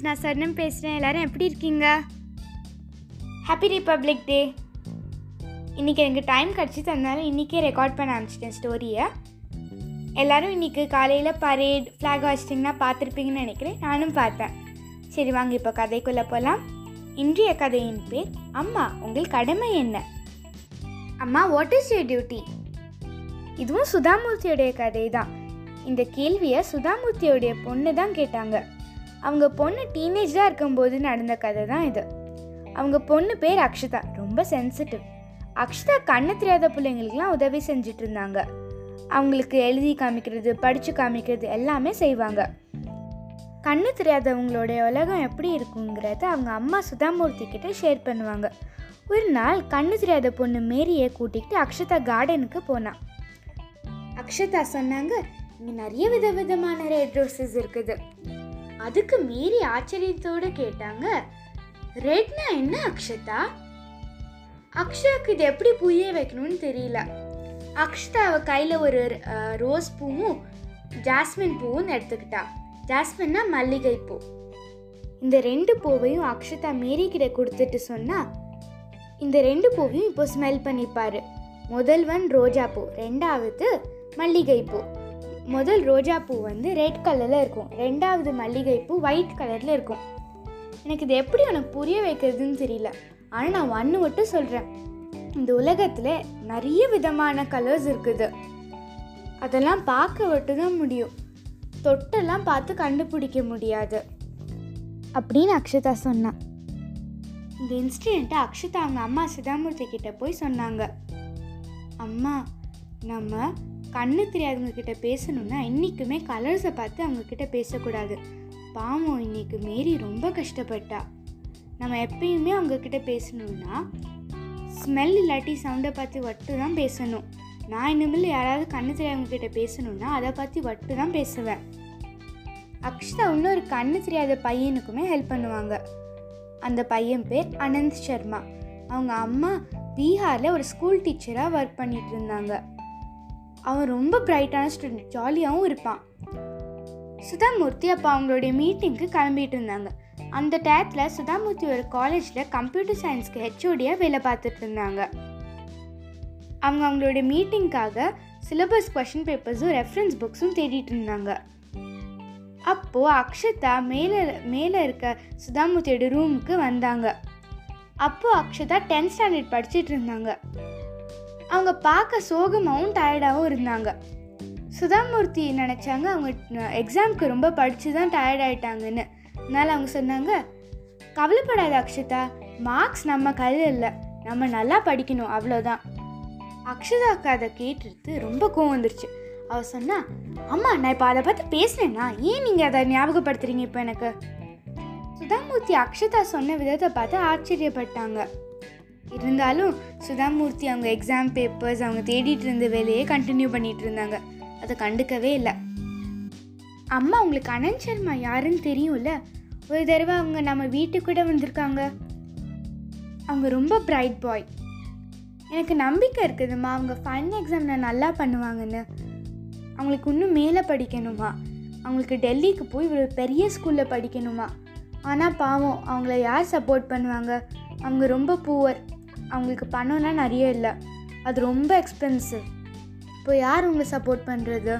Friends நான் சர்ணம் பேசுகிறேன் எல்லோரும் எப்படி இருக்கீங்க? ஹாப்பி ரிப்பப்ளிக் டே இன்றைக்கி எனக்கு டைம் கிடச்சி தந்தாலும் இன்றைக்கே ரெக்கார்ட் பண்ண ஆரம்பிச்சிட்டேன் ஸ்டோரியை எல்லோரும் இன்றைக்கி காலையில் பரேட் ஃப்ளாக் வச்சிட்டிங்கன்னா பார்த்துருப்பீங்கன்னு நினைக்கிறேன். நானும் பார்த்தேன். சரி வாங்க இப்போ கதைக்குள்ளே போகலாம் இன்றைய கதையின் பேர் அம்மா உங்கள் கடமை என்ன? அம்மா வாட் இஸ் யூர் டியூட்டி இதுவும் சுதாமூர்த்தியுடைய கதை தான் இந்த கேள்வியை சுதாமூர்த்தியோடைய பொண்ணு தான் கேட்டாங்க. அவங்க பொண்ணு டீனேஜாக இருக்கும்போது நடந்த கதை தான் இது. அவங்க பொண்ணு பேர் அக்ஷதா ரொம்ப சென்சிட்டிவ் அக்ஷதா கண்ணு தெரியாத பிள்ளைங்களுக்குலாம் உதவி செஞ்சுட்டு இருந்தாங்க. அவங்களுக்கு எழுதி காமிக்கிறது படித்து காமிக்கிறது எல்லாமே செய்வாங்க. கண்ணு தெரியாதவங்களுடைய உலகம் எப்படி இருக்குங்கிறத அவங்க அம்மா சுதாமூர்த்தி கிட்ட ஷேர் பண்ணுவாங்க. ஒரு நாள் கண்ணு தெரியாத பொண்ணு மேரியை கூட்டிகிட்டு அக்ஷதா கார்டனுக்கு போனான் அக்ஷதா சொன்னாங்க இங்கே நிறைய வித விதமான ரெட் ரோசஸ் இருக்குது. அதுக்கு மீறி ஆச்சரியத்தோடு கேட்டாங்க. ரெட்னா என்ன அக்ஷதா? அக்ஷயாக்கு இது எப்படி புரிய வைக்கணும்னு தெரியல. அக்ஷதா கையில் ஒரு ரோஸ் பூவும் ஜாஸ்மின் பூவும் எடுத்துக்கிட்டா. ஜாஸ்மின்னா மல்லிகை பூ. இந்த ரெண்டு பூவையும் அக்ஷதா மேரி கிட்ட கொடுத்துட்டு சொன்னா இந்த ரெண்டு பூவையும் இப்போ ஸ்மெல் பண்ணிப்பாரு. முதல் ஒன் ரோஜா பூ ரெண்டாவது மல்லிகை பூ. முதல் ரோஜா பூ வந்து ரெட் கலரில் இருக்கும். ரெண்டாவது மல்லிகை பூ ஒயிட் கலரில் இருக்கும். எனக்கு இது எப்படி உனக்கு புரிய வைக்கிறதுன்னு தெரியல. ஆனால் நான் ஒன்று மட்டும் சொல்கிறேன் இந்த உலகத்தில் நிறைய விதமான கலர்ஸ் இருக்குது. அதெல்லாம் பார்க்க விட்டு தான் முடியும். தொட்டெல்லாம் பார்த்து கண்டுபிடிக்க முடியாது. அப்படின்னு அக்ஷதா சொன்னான். இந்த இன்சிடெண்ட்டை அக்ஷதா அவங்க அம்மா சிதாமூர்த்தி கிட்ட போய் சொன்னாங்க. அம்மா நம்ம கண்ணு தெரியாதவங்க கிட்ட பேசணும்னா என்றைக்குமே கலர்ஸை பார்த்து அவங்க கிட்ட பேசக்கூடாது. பாவம் இன்னைக்கு மேரி ரொம்ப கஷ்டப்பட்டா. நம்ம எப்பயுமே அவங்க கிட்ட பேசணும்னா ஸ்மெல் இல்லாட்டி சவுண்டை பார்த்து வட்டு தான் பேசணும். நான் இனிமேல் யாராவது கண்ணு தெரியாதவங்க கிட்ட பேசணும்னா அதை பார்த்து வட்டு தான் பேசுவேன். அக்ஷதா இன்னொரு கண்ணு தெரியாத பையனுக்குமே ஹெல்ப் பண்ணுவாங்க. அந்த பையன் பேர் அனந்த் சர்மா. அவங்க அம்மா பீகாரில் ஒரு ஸ்கூல் டீச்சராக ஒர்க் பண்ணிட்டு இருந்தாங்க. அவன் ரொம்ப பிரைட்டான ஸ்டூடெண்ட் ஜாலியாகவும் இருப்பான். சுதாமூர்த்தி அப்போ அவங்களுடைய மீட்டிங்க்கு கிளம்பிட்டு இருந்தாங்க. அந்த டயத்தில் சுதாமூர்த்தி ஒரு காலேஜில் கம்ப்யூட்டர் சயின்ஸ்க்கு ஹெச்ஓடியாக வேலை பார்த்துட்டு இருந்தாங்க. அவங்க அவங்களுடைய மீட்டிங்க்காக சிலபஸ் கொஷின் பேப்பர்ஸும் ரெஃபரன்ஸ் புக்ஸும் தேடிட்டு இருந்தாங்க. அப்போது அக்ஷதா மேலே மேலே இருக்க சுதாமூர்த்தியோட ரூமுக்கு வந்தாங்க. அப்போது அக்ஷதா டென்த் ஸ்டாண்டர்ட் படிச்சிட்டு இருந்தாங்க. அவங்க பார்க்க சோகமாகவும் டயர்டாகவும் இருந்தாங்க. சுதாமூர்த்தி நினச்சாங்க அவங்க எக்ஸாம்க்கு ரொம்ப படித்து தான் டயர்ட் ஆயிட்டாங்கன்னு. அதனால் அவங்க சொன்னாங்க கவலைப்படாத அக்ஷதா மார்க்ஸ் நம்ம கையில் இல்லை. நம்ம நல்லா படிக்கணும் அவ்வளோதான் அக்ஷதாக்கு அதை கேட்டுட்டு ரொம்ப கோவம் வந்துருச்சு. அவள் சொன்னா அம்மா நான் இப்போ அதை பற்றி பேசினேன்னா ஏன் நீங்கள் அதை ஞாபகப்படுத்துறீங்க இப்போ எனக்கு? சுதாமூர்த்தி அக்ஷதா சொன்ன விதத்தை பார்த்து ஆச்சரியப்பட்டாங்க. இருந்தாலும் சுதாமூர்த்தி அவங்க எக்ஸாம் பேப்பர்ஸ் அவங்க தேடிட்டு இருந்த வேலையை கண்டினியூ பண்ணிட்டு இருந்தாங்க. அதை கண்டுக்கவே இல்லை. அம்மா உங்களுக்கு அனந்த் சர்மா யாருன்னு தெரியும்ல? ஒரு தடவை அவங்க நம்ம வீட்டுக்கு கூட வந்திருக்காங்க. அவங்க ரொம்ப பிரைட் பாய் எனக்கு நம்பிக்கை இருக்குதும்மா அவங்க ஃபைனல் எக்ஸாமில் நல்லா பண்ணுவாங்கன்னு. அவங்களுக்கு இன்னும் மேலே படிக்கணுமா? அவங்களுக்கு டெல்லிக்கு போய் ஒரு பெரிய ஸ்கூலில் படிக்கணுமா? ஆனால் பாவம் அவங்கள யார் சப்போர்ட் பண்ணுவாங்க? அவங்க ரொம்ப பூவர் அவங்களுக்கு பணம்லாம் நிறைய இல்லை. அது ரொம்ப எக்ஸ்பென்சிவ் இப்போ யார் உங்களை சப்போர்ட் பண்ணுறது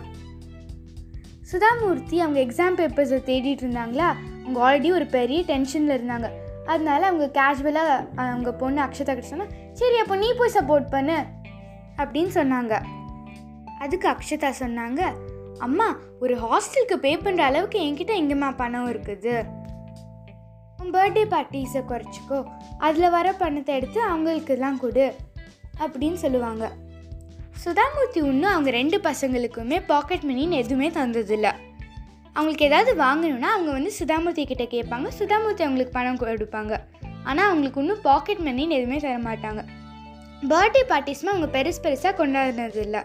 சுதாமூர்த்தி அவங்க எக்ஸாம் பேப்பர்ஸை தேடிட்டு இருந்தாங்களா? அவங்க ஆல்ரெடி ஒரு பெரிய டென்ஷனில் இருந்தாங்க. அதனால அவங்க கேஷுவலாக அவங்க பொண்ணு அக்ஷதா கிட்ட சரி அப்போ நீ போய் சப்போர்ட் பண்ணு. அப்படின்னு சொன்னாங்க. அதுக்கு அக்ஷதா சொன்னாங்க அம்மா ஒரு ஹாஸ்டலுக்கு பே பண்ணுற அளவுக்கு என்கிட்ட எங்கேம்மா பணம் இருக்குது. உன் பர்த்டே பார்ட்டிஸை குறைச்சிக்கோ. அதில் வர பணத்தை எடுத்து அவங்களுக்கு தான் கொடு அப்படின்னு சொல்லுவாங்க. சுதாமூர்த்தி ஒன்றும் அவங்க ரெண்டு பசங்களுக்குமே பாக்கெட் மணின்னு எதுவுமே தந்ததில்லை. அவங்களுக்கு ஏதாவது வாங்கணும்னா அவங்க வந்து சுதாமூர்த்தி கிட்டே கேட்பாங்க. சுதாமூர்த்தி அவங்களுக்கு பணம் கொடுப்பாங்க ஆனால் அவங்களுக்கு இன்னும் பாக்கெட் மணின்னு எதுவுமே தர மாட்டாங்க பர்த்டே பார்ட்டிஸ்மே அவங்க பெருசு பெருசாக கொண்டாடினதில்ல.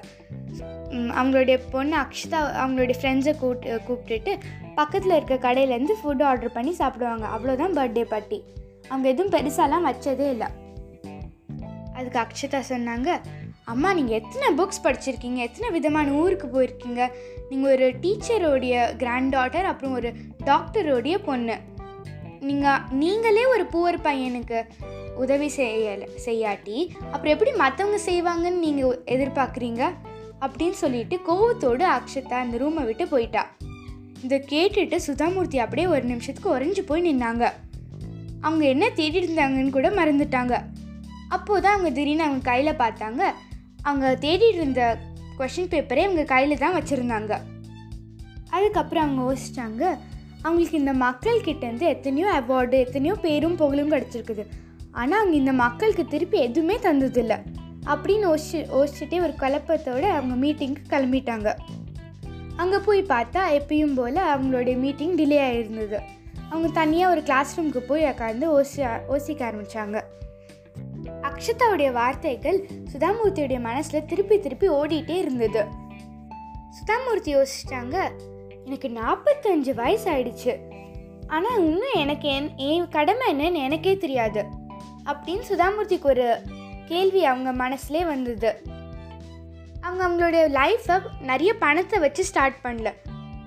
அவங்களுடைய பொண்ணு அக்ஷதா அவங்களுடைய ஃப்ரெண்ட்ஸை கூட்டு கூப்பிட்டுட்டு பக்கத்தில் இருக்க கடையிலேருந்து ஃபுட் ஆர்டர் பண்ணி சாப்பிடுவாங்க. அவ்வளோதான் பர்த்டே பார்ட்டி அவங்க எதுவும் பெருசாலாம் வச்சதே இல்லை. அதுக்கு அக்ஷதா சொன்னாங்க அம்மா நீங்கள் எத்தனை புக்ஸ் படிச்சிருக்கீங்க? எத்தனை விதமான ஊருக்கு போயிருக்கீங்க? நீங்கள் ஒரு டீச்சரோடைய கிராண்ட் டாட்டர் அப்புறம் ஒரு டாக்டரோடைய பொண்ணு. நீங்கள் நீங்களே ஒரு புவர் பையனுக்கு உதவி செய்ய செய்யாட்டி அப்புறம் எப்படி மற்றவங்க செய்வாங்கன்னு நீங்கள் எதிர்பார்க்குறீங்க? அப்படின்னு சொல்லிட்டு கோவத்தோடு அக்ஷதா அந்த ரூமை விட்டு போயிட்டா. இதை கேட்டுட்டு சுதாமூர்த்தி அப்படியே ஒரு நிமிஷத்துக்கு உறைஞ்சி போய் நின்னாங்க. அவங்க என்ன தேடிட்டு இருந்தாங்கன்னு கூட மறந்துட்டாங்க. அப்போதான் அவங்க திடீர்னு அவங்க கையில் பார்த்தாங்க. அவங்க தேடிட்டு இருந்த கொஷின் பேப்பரே அவங்க கையில் தான் வச்சுருந்தாங்க. அதுக்கப்புறம் அவங்க யோசிச்சாங்க அவங்களுக்கு இந்த மக்கள்கிட்டேருந்து எத்தனையோ அவார்டு எத்தனையோ பேரும் புகழும் கிடச்சிருக்குது. ஆனால் அவங்க இந்த மக்களுக்கு திருப்பி எதுவுமே தந்ததில்லை. அப்படின்னு யோசிச்சு யோசிச்சுட்டே ஒரு குழப்பத்தோடு அவங்க மீட்டிங்க்கு கிளம்பிட்டாங்க. அங்கே போய் பார்த்தா எப்பயும் போல் அவங்களுடைய மீட்டிங் டிலே ஆகிருந்தது அவங்க தனியாக ஒரு கிளாஸ் ரூமுக்கு போய் உட்காந்து ஓசி யோசிக்க ஆரம்பித்தாங்க அக்ஷதாவுடைய வார்த்தைகள் சுதாமூர்த்தியுடைய மனசில் திருப்பி திருப்பி ஓடிட்டே இருந்தது. சுதாமூர்த்தி யோசிச்சிட்டாங்க எனக்கு நாற்பத்தஞ்சு வயசு ஆயிடுச்சு ஆனால் இன்னும் எனக்கு என் என் கடமை என்னன்னு எனக்கே தெரியாது. அப்படின்னு சுதாமூர்த்திக்கு ஒரு கேள்வி அவங்க மனசுலே வந்தது. அவங்க அவங்களுடைய லைஃப்பை நிறைய பணத்தை வச்சு ஸ்டார்ட் பண்ணல.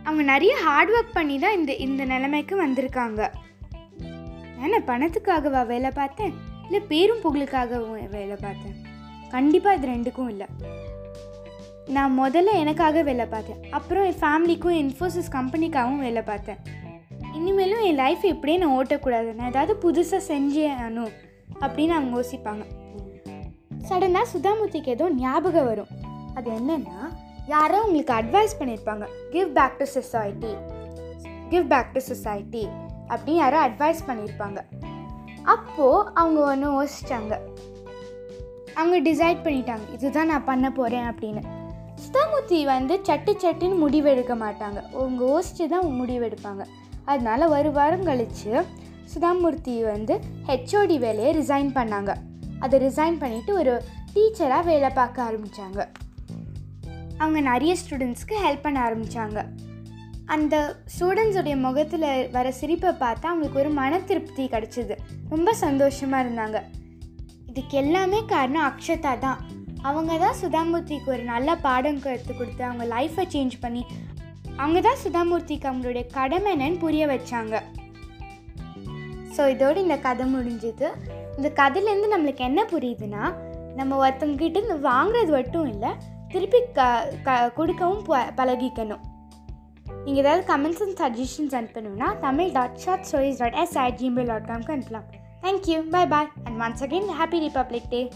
அவங்க நிறைய ஹார்ட் ஒர்க் பண்ணி தான் இந்த இந்த நிலைமைக்கு வந்திருக்காங்க. நான் பணத்துக்காகவா வேலை பார்த்தேன்? இல்லை பேரும் புகழுக்காகவும் வேலை பார்த்தேன்? கண்டிப்பாக இது ரெண்டுக்கும் இல்லை. நான் முதல்ல எனக்காக வேலை பார்த்தேன். அப்புறம் என் ஃபேமிலிக்கும் இன்ஃபோசிஸ் கம்பெனிக்காகவும் வேலை பார்த்தேன். இனிமேலும் என் லைஃப் இப்படியே நான் ஓட்டக்கூடாது. நான் ஏதாவது புதுசாக செஞ்சே ஆனும் அப்படின்னு அவங்க யோசிப்பாங்க. சடனாக சுதாமூர்த்திக்கு ஏதோ ஞாபகம் வரும். அது என்னென்னா யாரோ உங்களுக்கு அட்வைஸ் பண்ணியிருப்பாங்க. Give back to society give back to society அப்படின்னு யாரோ அட்வைஸ் பண்ணியிருப்பாங்க. அப்போது அவங்க ஒன்று யோசிச்சாங்க. அவங்க டிசைட் பண்ணிட்டாங்க. இதுதான் நான் பண்ண போகிறேன் அப்படின்னு. சுதாமூர்த்தி வந்து சட்டு சட்டுன்னு முடிவெடுக்க மாட்டாங்க. அவங்க யோசிச்சு தான் முடிவெடுப்பாங்க. அதனால ஒரு வாரம் கழித்து சுதாமூர்த்தி வந்து ஹெச்ஓடி வேலையை ரிசைன் பண்ணாங்க. அதை ரிசைன் பண்ணிவிட்டு ஒரு டீச்சராக வேலை பார்க்க ஆரம்பித்தாங்க அவங்க நிறைய ஸ்டூடெண்ட்ஸ்க்கு ஹெல்ப் பண்ண ஆரம்பித்தாங்க அந்த ஸ்டூடெண்ட்ஸுடைய முகத்தில் வர சிரிப்பை பார்த்தா அவங்களுக்கு ஒரு மன திருப்தி கிடச்சிது. ரொம்ப சந்தோஷமாக இருந்தாங்க. இதுக்கு எல்லாமே காரணம் அக்ஷதா தான். அவங்க தான் சுதாமூர்த்திக்கு ஒரு நல்ல பாடம் கற்றுக் கொடுத்து அவங்க லைஃப்பை சேஞ்ச் பண்ணி அவங்க தான் சுதாமூர்த்திக்கு அவங்களுடைய கடமை என்னன்னு புரிய வச்சாங்க. ஸோ இதோடு இந்த கதை முடிஞ்சுது. இந்த கதையிலேருந்து நம்மளுக்கு என்ன புரியுதுன்னா நம்ம ஒருத்தவங்ககிட்ட இந்த வாங்குறது மட்டும் இல்லை திருப்பி க க கொடுக்கவும் ப- பழகிக்கணும். நீங்கள் ஏதாவது comments and suggestions அனுப்பணும்னா Tamil dot short stories dot S at Gmail dot காம்க்கு அனுப்பலாம். Thank you bye bye and once again happy republic day